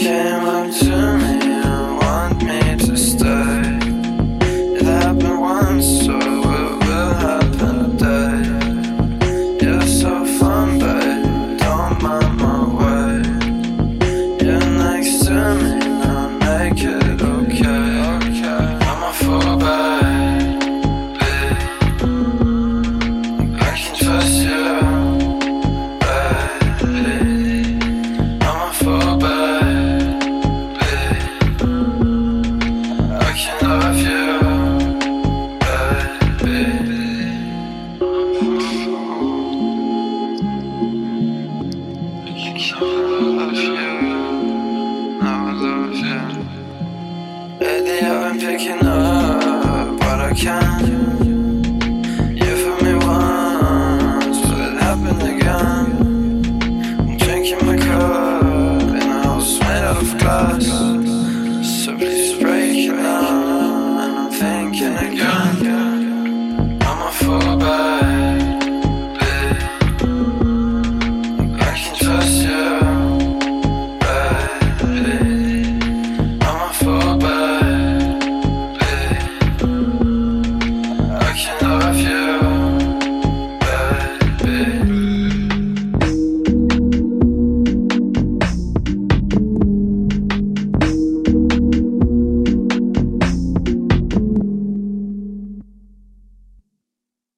can't look to giving up, but I can't. You for me once, will it happen again? I'm drinking my cup in a house made out of glass. So please break it down, and I'm thinking again.